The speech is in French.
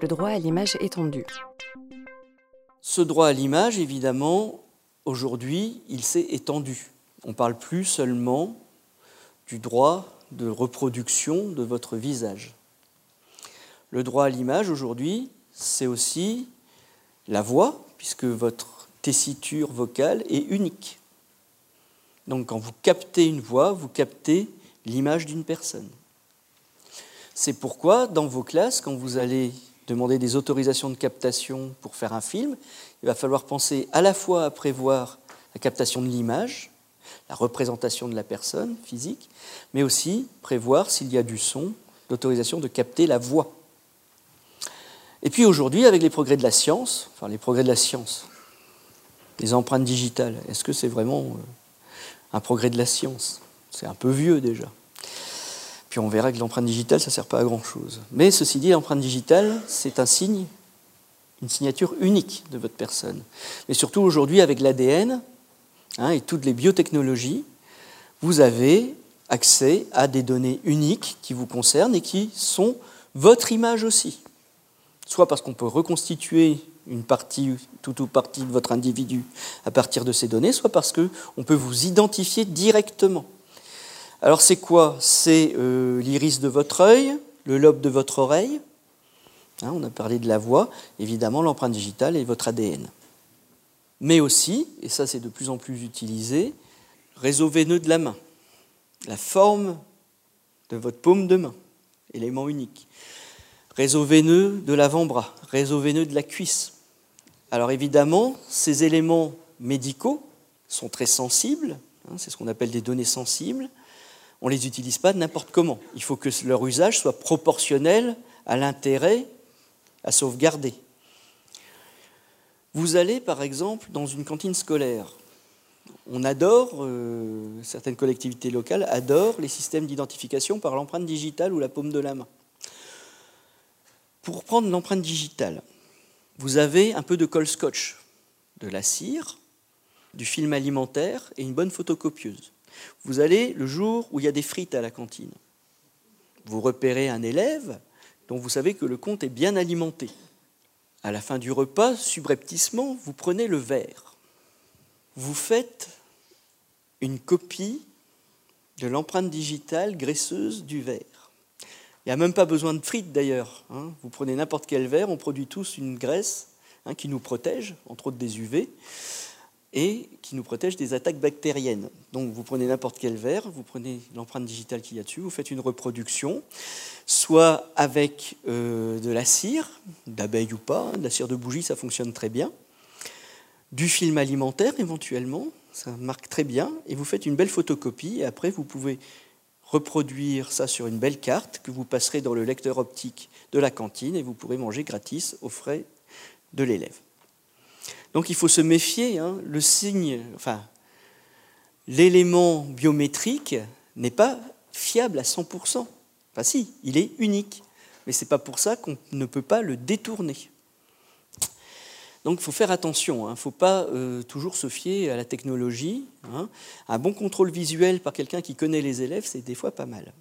le droit à l'image étendu. Ce droit à l'image, évidemment, aujourd'hui, il s'est étendu. On ne parle plus seulement du droit de reproduction de votre visage. Le droit à l'image, aujourd'hui, c'est aussi la voix, puisque votre tessiture vocale est unique. Donc quand vous captez une voix, vous captez l'image d'une personne. C'est pourquoi dans vos classes, quand vous allez demander des autorisations de captation pour faire un film, il va falloir penser à la fois à prévoir la captation de l'image, la représentation de la personne physique, mais aussi prévoir s'il y a du son, l'autorisation de capter la voix. Et puis aujourd'hui, avec les progrès de la science, enfin les progrès de la science, les empreintes digitales, est-ce que c'est vraiment euh, un progrès de la science? C'est un peu vieux déjà. Puis on verra que l'empreinte digitale, ça ne sert pas à grand-chose. Mais ceci dit, l'empreinte digitale, c'est un signe, une signature unique de votre personne. Mais surtout aujourd'hui, avec l'ADN hein, et toutes les biotechnologies, vous avez accès à des données uniques qui vous concernent et qui sont votre image aussi soit parce qu'on peut reconstituer une partie, toute ou partie de votre individu à partir de ces données, soit parce qu'on peut vous identifier directement. Alors c'est quoi? C'est euh, l'iris de votre œil, le lobe de votre oreille, hein, on a parlé de la voix, évidemment l'empreinte digitale et votre ADN. Mais aussi, et ça c'est de plus en plus utilisé, réseau veineux de la main, la forme de votre paume de main, élément unique réseau veineux de l'avant-bras, réseau veineux de la cuisse. Alors évidemment, ces éléments médicaux sont très sensibles, hein, c'est ce qu'on appelle des données sensibles. On ne les utilise pas n'importe comment. Il faut que leur usage soit proportionnel à l'intérêt à sauvegarder. Vous allez par exemple dans une cantine scolaire. On adore, euh, certaines collectivités locales adorent les systèmes d'identification par l'empreinte digitale ou la paume de la main. Pour prendre l'empreinte digitale, vous avez un peu de colle scotch, de la cire, du film alimentaire et une bonne photocopieuse. Vous allez le jour où il y a des frites à la cantine. Vous repérez un élève dont vous savez que le compte est bien alimenté. À la fin du repas, subrepticement, vous prenez le verre. Vous faites une copie de l'empreinte digitale graisseuse du verre. Il n'y a même pas besoin de frites d'ailleurs. Hein. Vous prenez n'importe quel verre, on produit tous une graisse hein, qui nous protège, entre autres des UV, et qui nous protège des attaques bactériennes. Donc vous prenez n'importe quel verre, vous prenez l'empreinte digitale qu'il y a dessus, vous faites une reproduction, soit avec euh, de la cire, d'abeille ou pas, de la cire de bougie, ça fonctionne très bien, du film alimentaire éventuellement, ça marque très bien, et vous faites une belle photocopie, et après vous pouvez reproduire ça sur une belle carte que vous passerez dans le lecteur optique de la cantine et vous pourrez manger gratis aux frais de l'élève. Donc il faut se méfier, hein, le signe, enfin, l'élément biométrique n'est pas fiable à 100%. Enfin si, il est unique, mais ce n'est pas pour ça qu'on ne peut pas le détourner. Donc il faut faire attention, il hein. ne faut pas euh, toujours se fier à la technologie. Hein. Un bon contrôle visuel par quelqu'un qui connaît les élèves, c'est des fois pas mal.